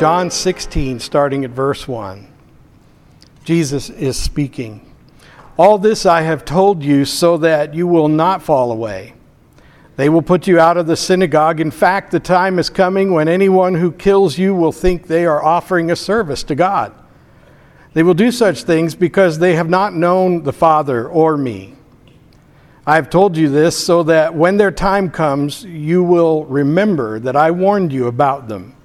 John 16, starting at verse 1. Jesus is speaking. All this I have told you so that you will not fall away. They will put you out of the synagogue. In fact, the time is coming when anyone who kills you will think they are offering a service to God. They will do such things because they have not known the Father or me. I have told you this so that when their time comes, you will remember that I warned you about them.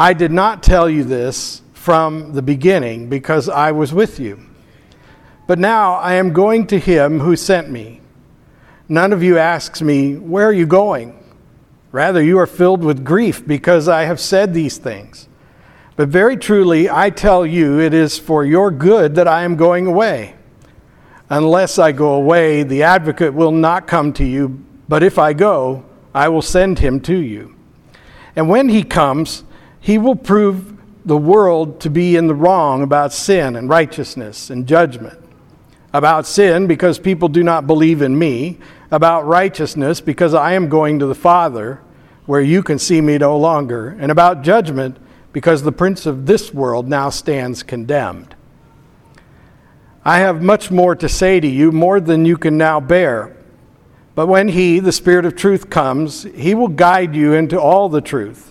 I did not tell you this from the beginning because I was with you. But now I am going to him who sent me. None of you asks me, Where are you going? Rather, you are filled with grief because I have said these things. But very truly, I tell you, it is for your good that I am going away. Unless I go away, the advocate will not come to you, but if I go, I will send him to you. And when he comes, he will prove the world to be in the wrong about sin and righteousness and judgment. About sin, because people do not believe in me. About righteousness, because I am going to the Father, where you can see me no longer. And about judgment, because the prince of this world now stands condemned. I have much more to say to you, more than you can now bear. But when He, the Spirit of truth, comes, He will guide you into all the truth.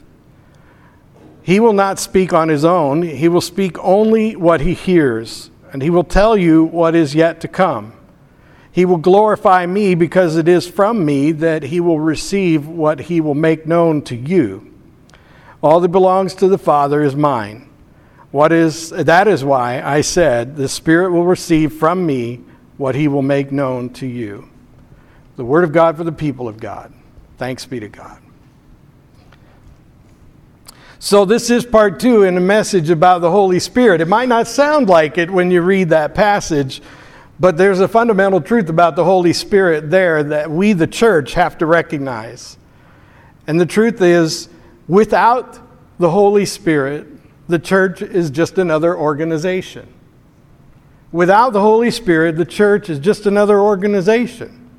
He will not speak on His own, He will speak only what He hears, and He will tell you what is yet to come. He will glorify me because it is from me that He will receive what He will make known to you. All that belongs to the Father is mine. What is, that is why I said, The Spirit will receive from me what he will make known to you. The Word of God for the people of God. Thanks be to God. So, this is part two in a message about the Holy Spirit. It might not sound like it when you read that passage, but there's a fundamental truth about the Holy Spirit there that we, the church, have to recognize. And the truth is, Without the Holy Spirit, the church is just another organization. Without the Holy Spirit, the church is just another organization.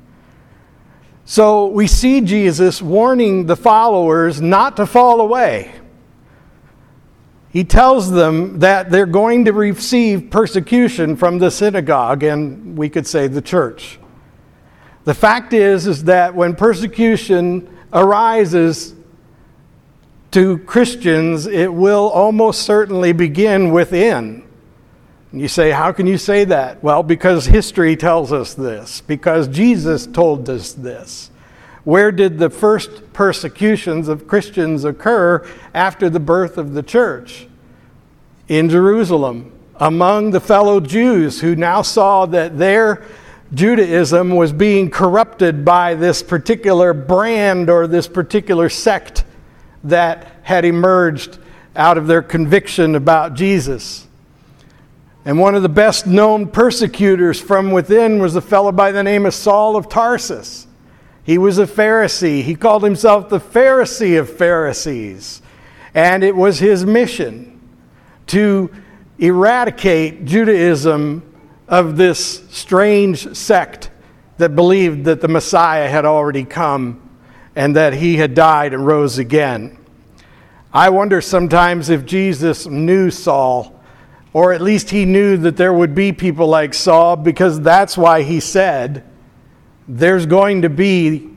So we see Jesus warning the followers not to fall away. He tells them that they're going to receive persecution from the synagogue and we could say the church. The fact is is that when persecution arises to Christians, it will almost certainly begin within. You say, How can you say that? Well, because history tells us this, because Jesus told us this. Where did the first persecutions of Christians occur after the birth of the church? In Jerusalem, among the fellow Jews who now saw that their Judaism was being corrupted by this particular brand or this particular sect that had emerged out of their conviction about Jesus. And one of the best known persecutors from within was a fellow by the name of Saul of Tarsus. He was a Pharisee. He called himself the Pharisee of Pharisees. And it was his mission to eradicate Judaism of this strange sect that believed that the Messiah had already come and that he had died and rose again. I wonder sometimes if Jesus knew Saul, or at least he knew that there would be people like Saul, because that's why he said, There's going to be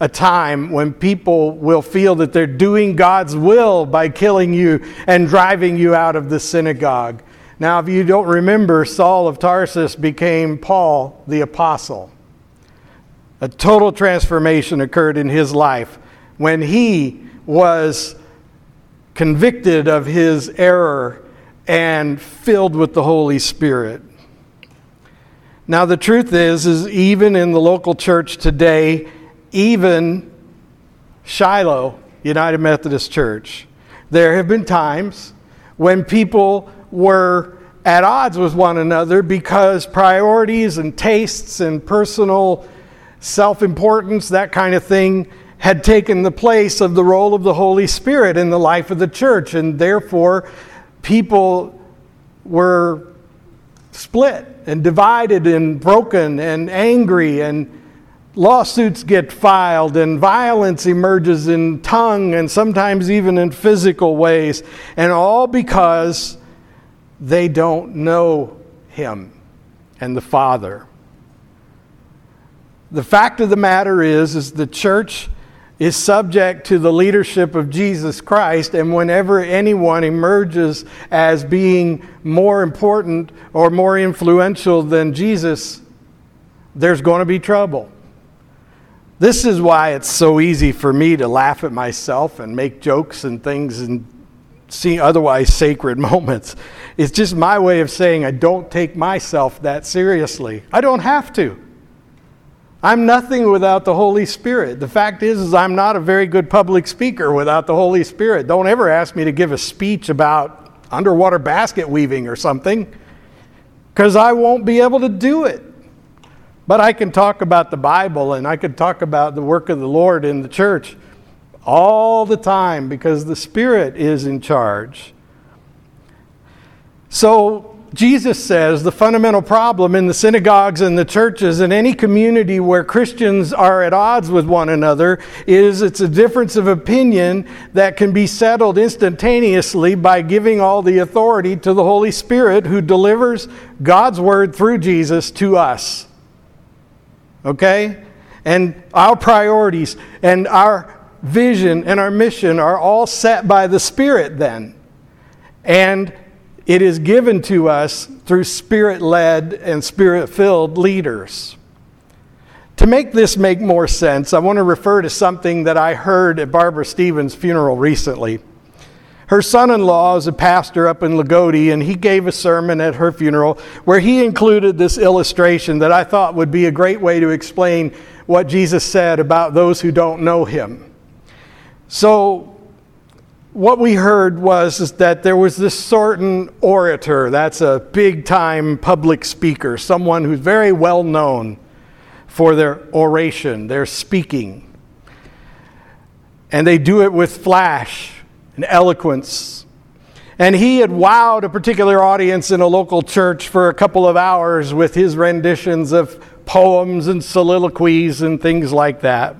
a time when people will feel that they're doing God's will by killing you and driving you out of the synagogue. Now, if you don't remember, Saul of Tarsus became Paul the Apostle. A total transformation occurred in his life when he was convicted of his error and filled with the Holy Spirit. Now the truth is is even in the local church today, even Shiloh United Methodist Church, there have been times when people were at odds with one another because priorities and tastes and personal self importance, that kind of thing, had taken the place of the role of the Holy Spirit in the life of the church, and therefore people were split and divided and broken and angry and lawsuits get filed and violence emerges in tongue and sometimes even in physical ways, and all because they don't know Him and the Father. The fact of the matter is, is the church is subject to the leadership of Jesus Christ, and whenever anyone emerges as being more important or more influential than Jesus, there's going to be trouble. This is why it's so easy for me to laugh at myself and make jokes and things and see otherwise sacred moments. It's just my way of saying I don't take myself that seriously. I don't have to. I'm nothing without the Holy Spirit. The fact is, is I'm not a very good public speaker without the Holy Spirit. Don't ever ask me to give a speech about underwater basket weaving or something, because I won't be able to do it. But I can talk about the Bible and I can talk about the work of the Lord in the church all the time because the Spirit is in charge. So, Jesus says the fundamental problem in the synagogues and the churches and any community where Christians are at odds with one another is it's a difference of opinion that can be settled instantaneously by giving all the authority to the Holy Spirit who delivers God's word through Jesus to us. Okay? And our priorities and our vision and our mission are all set by the Spirit then. And it is given to us through spirit led and spirit filled leaders. To make this make more sense, I want to refer to something that I heard at Barbara Stevens' funeral recently. Her son in law is a pastor up in Lagodi, and he gave a sermon at her funeral where he included this illustration that I thought would be a great way to explain what Jesus said about those who don't know him. So, what we heard was that there was this certain orator, that's a big time public speaker, someone who's very well known for their oration, their speaking. And they do it with flash and eloquence. And he had wowed a particular audience in a local church for a couple of hours with his renditions of poems and soliloquies and things like that.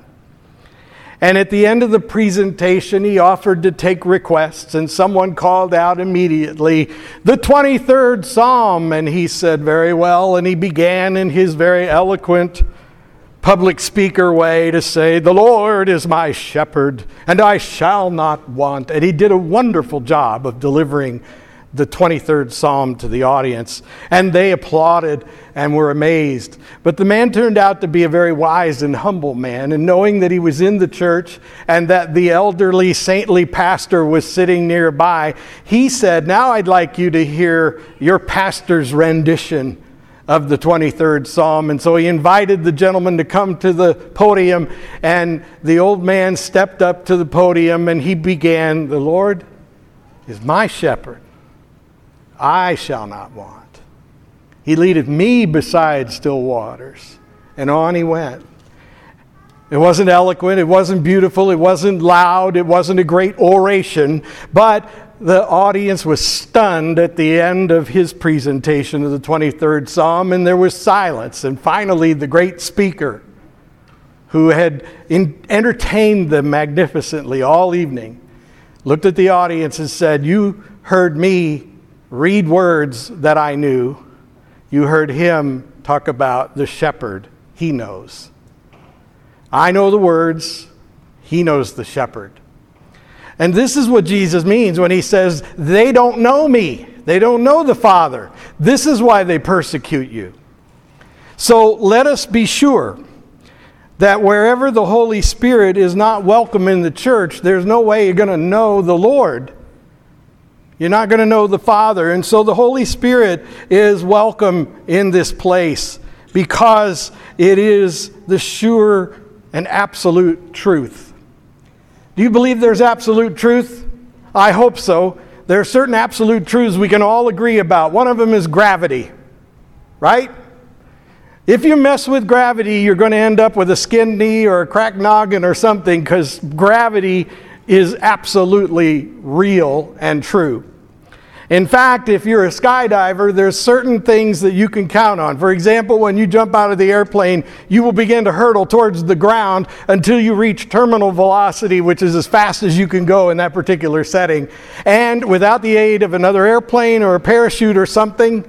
And at the end of the presentation, he offered to take requests, and someone called out immediately, the 23rd Psalm. And he said, Very well. And he began in his very eloquent public speaker way to say, The Lord is my shepherd, and I shall not want. And he did a wonderful job of delivering the 23rd Psalm to the audience, and they applauded and were amazed. But the man turned out to be a very wise and humble man, and knowing that he was in the church and that the elderly, saintly pastor was sitting nearby, he said, Now I'd like you to hear your pastor's rendition of the 23rd Psalm. And so he invited the gentleman to come to the podium, and the old man stepped up to the podium and he began, The Lord is my shepherd I shall not want. He leadeth me beside still waters. And on he went. It wasn't eloquent, it wasn't beautiful, it wasn't loud, it wasn't a great oration, but the audience was stunned at the end of his presentation of the 23rd Psalm, and there was silence. And finally, the great speaker, who had in, entertained them magnificently all evening, looked at the audience and said, You heard me read words that I knew. You heard him talk about the shepherd he knows. I know the words, he knows the shepherd. And this is what Jesus means when he says, They don't know me. They don't know the Father. This is why they persecute you. So let us be sure that wherever the Holy Spirit is not welcome in the church, there's no way you're going to know the Lord you're not going to know the Father. And so the Holy Spirit is welcome in this place because it is the sure and absolute truth. Do you believe there's absolute truth? I hope so. There are certain absolute truths we can all agree about. One of them is gravity, right? If you mess with gravity, you're going to end up with a skinned knee or a cracked noggin or something because gravity is absolutely real and true. In fact, if you're a skydiver, there's certain things that you can count on. For example, when you jump out of the airplane, you will begin to hurtle towards the ground until you reach terminal velocity, which is as fast as you can go in that particular setting. And without the aid of another airplane or a parachute or something,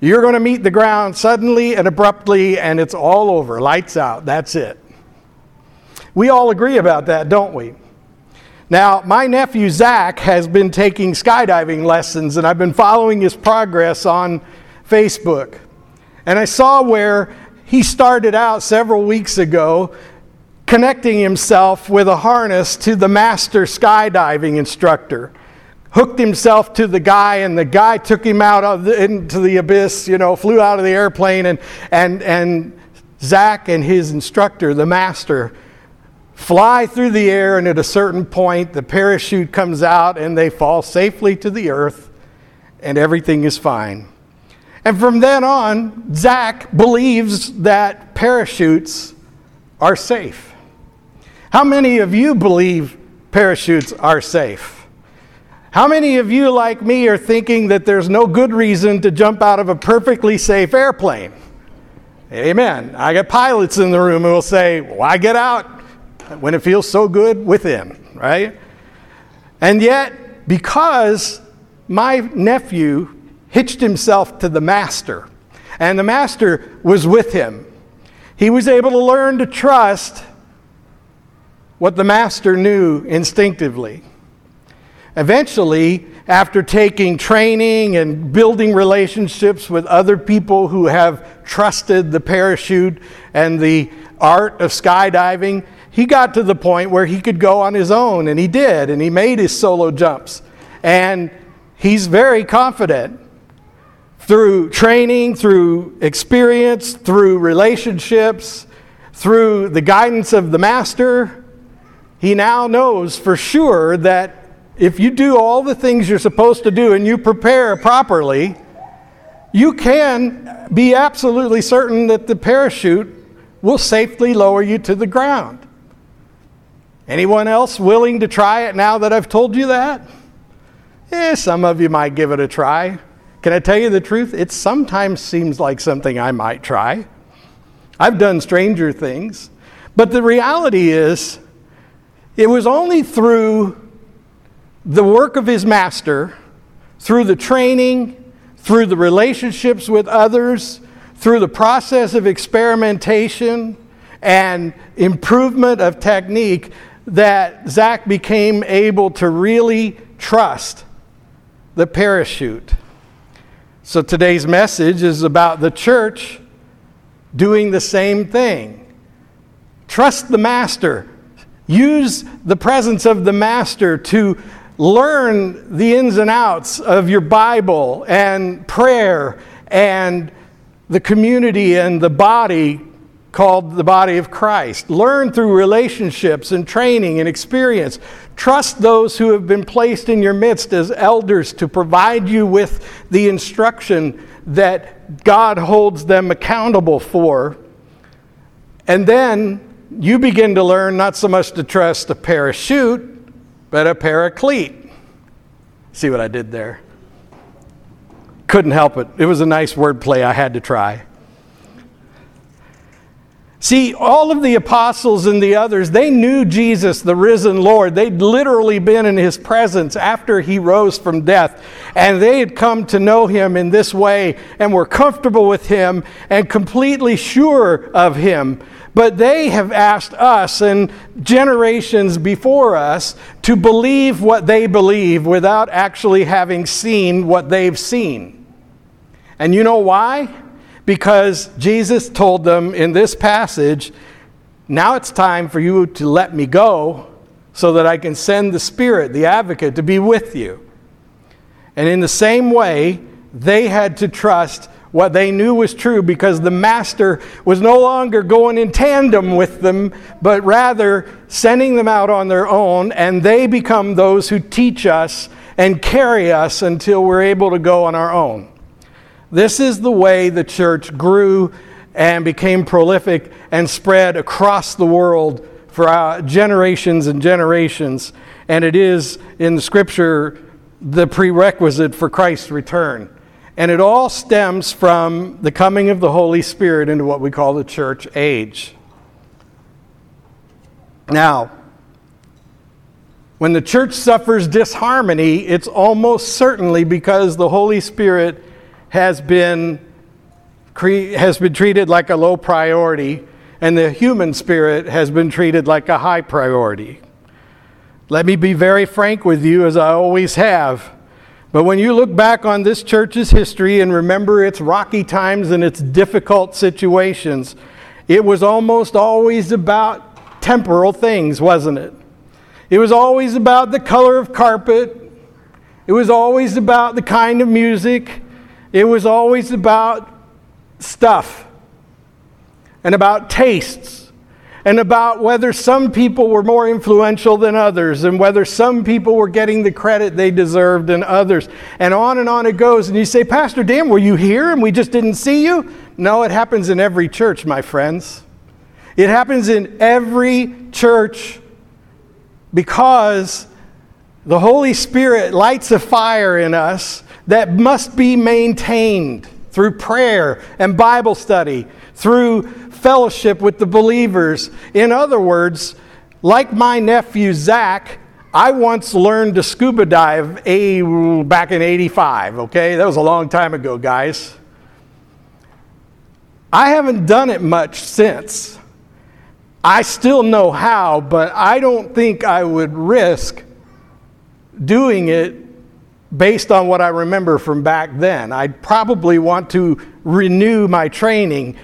you're going to meet the ground suddenly and abruptly, and it's all over. Lights out. That's it. We all agree about that, don't we? Now, my nephew Zach has been taking skydiving lessons, and I've been following his progress on Facebook. And I saw where he started out several weeks ago connecting himself with a harness to the master skydiving instructor. Hooked himself to the guy, and the guy took him out the, into the abyss, you know, flew out of the airplane, and, and, and Zach and his instructor, the master, fly through the air, and at a certain point, the parachute comes out and they fall safely to the earth, and everything is fine. And from then on, Zach believes that parachutes are safe. How many of you believe parachutes are safe? How many of you, like me, are thinking that there's no good reason to jump out of a perfectly safe airplane? Amen. I got pilots in the room who will say, Why get out? When it feels so good within, right? And yet, because my nephew hitched himself to the master, and the master was with him, he was able to learn to trust what the master knew instinctively. Eventually, after taking training and building relationships with other people who have trusted the parachute and the art of skydiving, he got to the point where he could go on his own, and he did, and he made his solo jumps. And he's very confident through training, through experience, through relationships, through the guidance of the master. He now knows for sure that if you do all the things you're supposed to do and you prepare properly, you can be absolutely certain that the parachute will safely lower you to the ground. Anyone else willing to try it now that I've told you that? Eh, some of you might give it a try. Can I tell you the truth? It sometimes seems like something I might try. I've done stranger things. But the reality is, it was only through the work of his master, through the training, through the relationships with others, through the process of experimentation and improvement of technique that Zach became able to really trust the parachute. So today's message is about the church doing the same thing. Trust the master. Use the presence of the master to learn the ins and outs of your Bible and prayer and the community and the body called the body of Christ. Learn through relationships and training and experience. Trust those who have been placed in your midst as elders to provide you with the instruction that God holds them accountable for. And then you begin to learn not so much to trust a parachute, but a paraclete. See what I did there? Couldn't help it. It was a nice wordplay I had to try. See, all of the apostles and the others, they knew Jesus, the risen Lord. They'd literally been in his presence after he rose from death. And they had come to know him in this way and were comfortable with him and completely sure of him. But they have asked us and generations before us to believe what they believe without actually having seen what they've seen. And you know why? Because Jesus told them in this passage, Now it's time for you to let me go so that I can send the Spirit, the advocate, to be with you. And in the same way, they had to trust what they knew was true because the Master was no longer going in tandem with them, but rather sending them out on their own, and they become those who teach us and carry us until we're able to go on our own. This is the way the church grew and became prolific and spread across the world for uh, generations and generations. And it is in the scripture the prerequisite for Christ's return. And it all stems from the coming of the Holy Spirit into what we call the church age. Now, when the church suffers disharmony, it's almost certainly because the Holy Spirit has been, has been treated like a low priority and the human spirit has been treated like a high priority. Let me be very frank with you, as I always have. But when you look back on this church's history and remember its rocky times and its difficult situations, it was almost always about temporal things, wasn't it? It was always about the color of carpet. It was always about the kind of music. It was always about stuff and about tastes and about whether some people were more influential than others, and whether some people were getting the credit they deserved than others. And on and on it goes. And you say, Pastor Dan, were you here and we just didn't see you? No, it happens in every church, my friends. It happens in every church because the Holy Spirit lights a fire in us that must be maintained through prayer and Bible study, through fellowship with the believers. In other words, like my nephew Zach, I once learned to scuba dive a, back in 85, okay? That was a long time ago, guys. I haven't done it much since. I still know how, but I don't think I would risk doing it based on what I remember from back then. I'd probably want to renew my training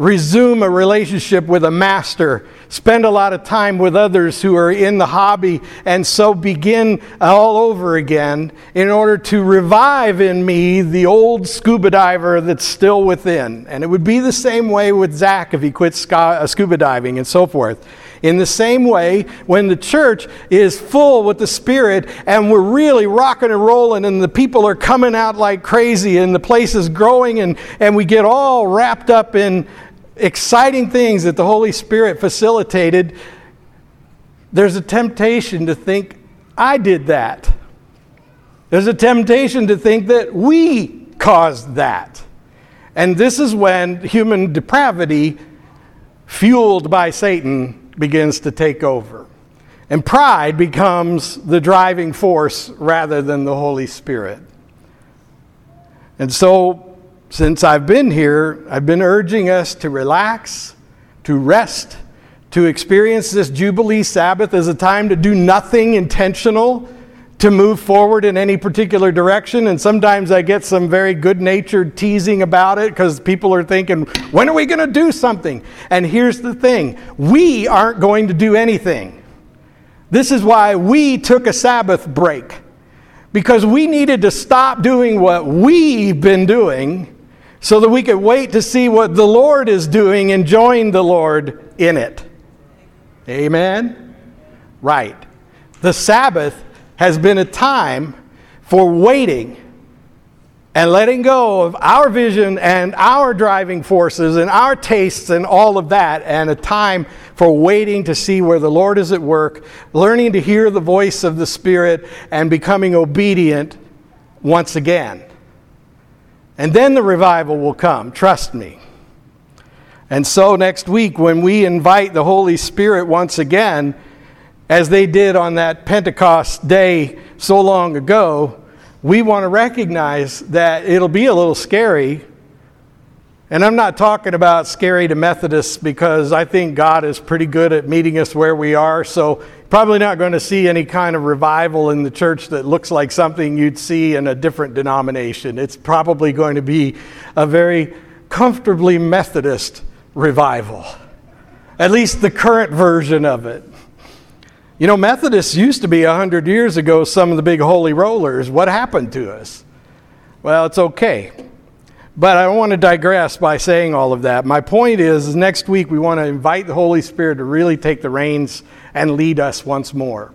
resume a relationship with a master, spend a lot of time with others who are in the hobby, and so begin all over again in order to revive in me the old scuba diver that's still within. And it would be the same way with Zach if he quit uh, scuba diving and so forth. In the same way, when the church is full with the Spirit and we're really rocking and rolling and the people are coming out like crazy and the place is growing and, and we get all wrapped up in exciting things that the Holy Spirit facilitated, there's a temptation to think, I did that. There's a temptation to think that we caused that. And this is when human depravity, fueled by Satan, begins to take over. And pride becomes the driving force rather than the Holy Spirit. And so since I've been here, I've been urging us to relax, to rest, to experience this Jubilee Sabbath as a time to do nothing intentional, to move forward in any particular direction. And sometimes I get some very good natured teasing about it because people are thinking, when are we going to do something? And here's the thing we aren't going to do anything. This is why we took a Sabbath break because we needed to stop doing what we've been doing so that we could wait to see what the Lord is doing and join the Lord in it. Amen? Right. The Sabbath has been a time for waiting and letting go of our vision and our driving forces and our tastes and all of that, and a time for waiting to see where the Lord is at work, learning to hear the voice of the Spirit, and becoming obedient once again. And then the revival will come, trust me. And so next week, when we invite the Holy Spirit once again, as they did on that Pentecost day so long ago, we want to recognize that it'll be a little scary. And I'm not talking about scary to Methodists because I think God is pretty good at meeting us where we are. So Probably not going to see any kind of revival in the church that looks like something you'd see in a different denomination. It's probably going to be a very comfortably Methodist revival, at least the current version of it. You know, Methodists used to be 100 years ago some of the big holy rollers. What happened to us? Well, it's okay. But I don't want to digress by saying all of that. My point is, is next week we want to invite the Holy Spirit to really take the reins and lead us once more.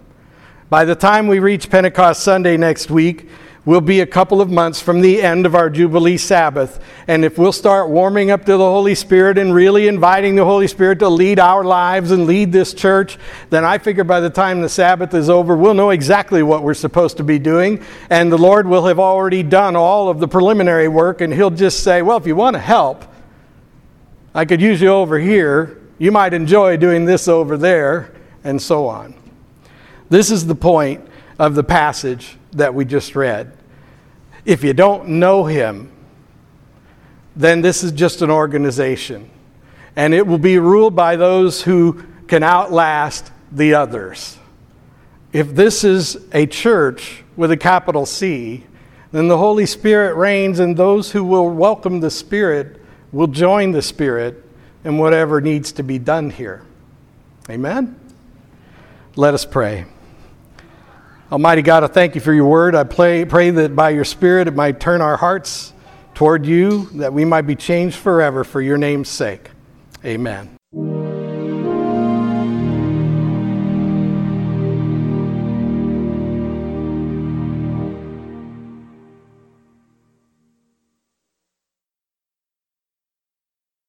By the time we reach Pentecost Sunday next week, will be a couple of months from the end of our Jubilee Sabbath. And if we'll start warming up to the Holy Spirit and really inviting the Holy Spirit to lead our lives and lead this church, then I figure by the time the Sabbath is over, we'll know exactly what we're supposed to be doing. And the Lord will have already done all of the preliminary work, and He'll just say, Well, if you want to help, I could use you over here. You might enjoy doing this over there, and so on. This is the point of the passage that we just read. If you don't know him, then this is just an organization. And it will be ruled by those who can outlast the others. If this is a church with a capital C, then the Holy Spirit reigns, and those who will welcome the Spirit will join the Spirit in whatever needs to be done here. Amen? Let us pray. Almighty God, I thank you for your word. I pray, pray that by your Spirit it might turn our hearts toward you, that we might be changed forever for your name's sake. Amen.